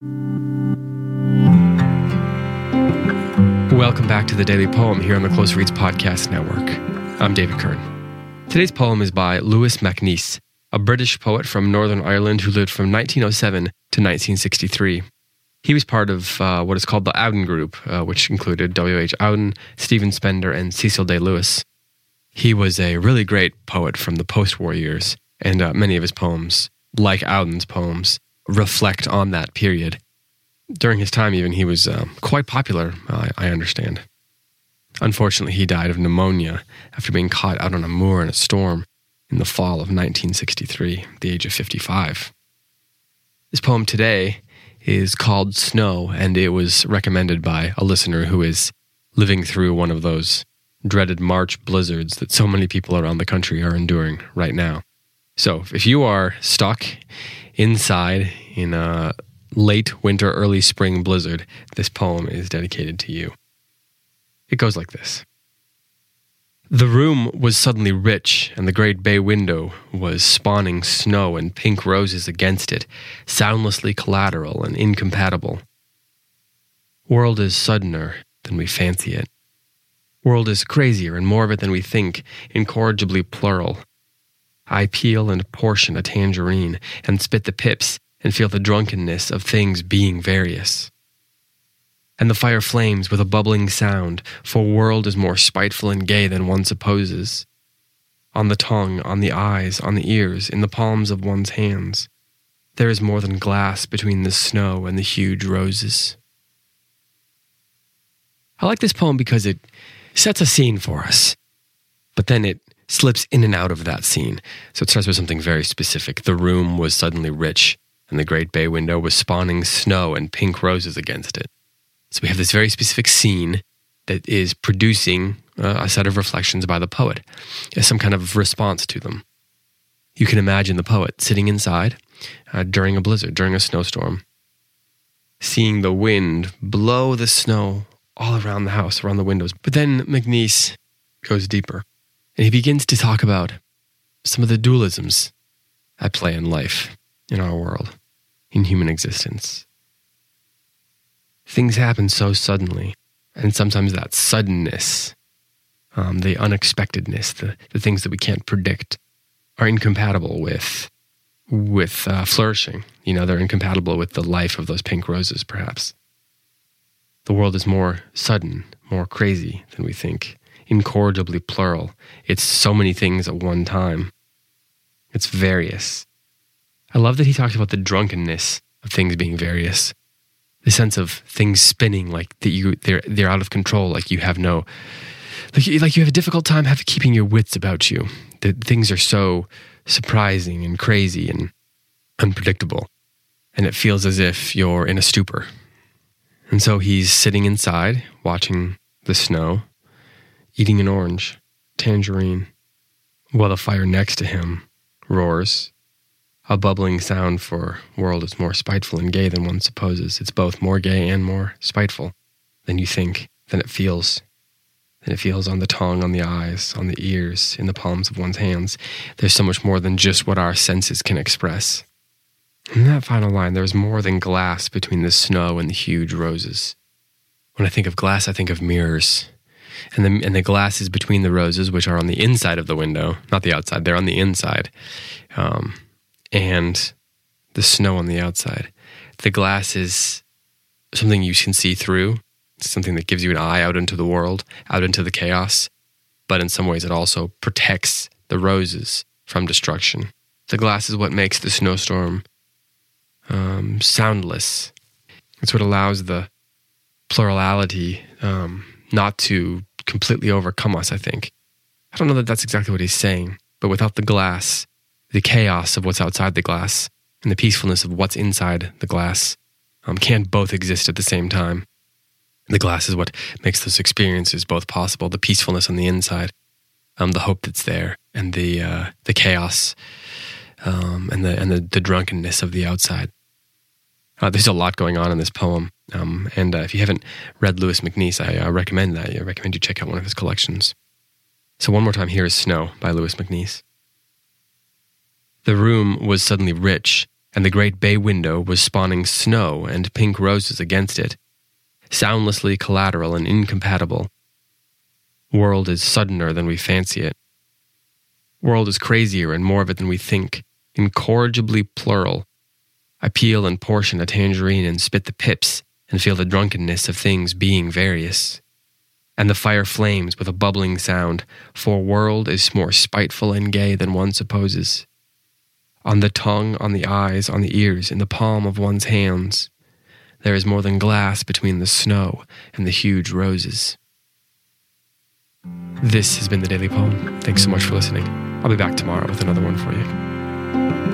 Welcome back to the Daily Poem here on the Close Reads Podcast Network. I'm David Kern. Today's poem is by Louis MacNeice, a British poet from Northern Ireland who lived from 1907 to 1963. He was part of uh, what is called the Auden Group, uh, which included W.H. Auden, Stephen Spender, and Cecil Day Lewis. He was a really great poet from the post war years, and uh, many of his poems, like Auden's poems, reflect on that period. During his time, even, he was um, quite popular, I, I understand. Unfortunately, he died of pneumonia after being caught out on a moor in a storm in the fall of 1963, at the age of 55. This poem today is called Snow, and it was recommended by a listener who is living through one of those dreaded March blizzards that so many people around the country are enduring right now. So, if you are stuck inside in a late winter, early spring blizzard, this poem is dedicated to you. It goes like this The room was suddenly rich, and the great bay window was spawning snow and pink roses against it, soundlessly collateral and incompatible. World is suddener than we fancy it. World is crazier and more of it than we think, incorrigibly plural. I peel and portion a tangerine and spit the pips and feel the drunkenness of things being various. And the fire flames with a bubbling sound, for world is more spiteful and gay than one supposes. On the tongue, on the eyes, on the ears, in the palms of one's hands, there is more than glass between the snow and the huge roses. I like this poem because it sets a scene for us, but then it slips in and out of that scene. So it starts with something very specific. The room was suddenly rich, and the great bay window was spawning snow and pink roses against it. So we have this very specific scene that is producing uh, a set of reflections by the poet as some kind of response to them. You can imagine the poet sitting inside uh, during a blizzard, during a snowstorm, seeing the wind blow the snow all around the house, around the windows. But then MacNeice goes deeper and he begins to talk about some of the dualisms at play in life, in our world, in human existence. Things happen so suddenly, and sometimes that suddenness, um, the unexpectedness, the, the things that we can't predict, are incompatible with with uh, flourishing. You know, they're incompatible with the life of those pink roses, perhaps. The world is more sudden, more crazy than we think incorrigibly plural. It's so many things at one time. It's various. I love that he talks about the drunkenness of things being various. The sense of things spinning like that you they're they're out of control, like you have no like you, like you have a difficult time have keeping your wits about you. That things are so surprising and crazy and unpredictable. And it feels as if you're in a stupor. And so he's sitting inside watching the snow eating an orange, tangerine, while the fire next to him roars. A bubbling sound for world is more spiteful and gay than one supposes. It's both more gay and more spiteful than you think, than it feels. Than it feels on the tongue, on the eyes, on the ears, in the palms of one's hands. There's so much more than just what our senses can express. In that final line, there's more than glass between the snow and the huge roses. When I think of glass, I think of mirrors and the and the glass is between the roses, which are on the inside of the window, not the outside. They're on the inside, um, and the snow on the outside. The glass is something you can see through. Something that gives you an eye out into the world, out into the chaos. But in some ways, it also protects the roses from destruction. The glass is what makes the snowstorm um, soundless. It's what allows the plurality um, not to completely overcome us, I think. I don't know that that's exactly what he's saying, but without the glass, the chaos of what's outside the glass and the peacefulness of what's inside the glass um, can't both exist at the same time. The glass is what makes those experiences both possible the peacefulness on the inside, um, the hope that's there, and the, uh, the chaos um, and, the, and the, the drunkenness of the outside. Uh, there's a lot going on in this poem. Um, and uh, if you haven't read Louis MacNeice, I uh, recommend that. I recommend you check out one of his collections. So, one more time, here is Snow by Louis MacNeice. The room was suddenly rich, and the great bay window was spawning snow and pink roses against it, soundlessly collateral and incompatible. World is suddener than we fancy it. World is crazier and more of it than we think, incorrigibly plural. I peel and portion a tangerine and spit the pips and feel the drunkenness of things being various. And the fire flames with a bubbling sound, for world is more spiteful and gay than one supposes. On the tongue, on the eyes, on the ears, in the palm of one's hands, there is more than glass between the snow and the huge roses. This has been the Daily Poem. Thanks so much for listening. I'll be back tomorrow with another one for you.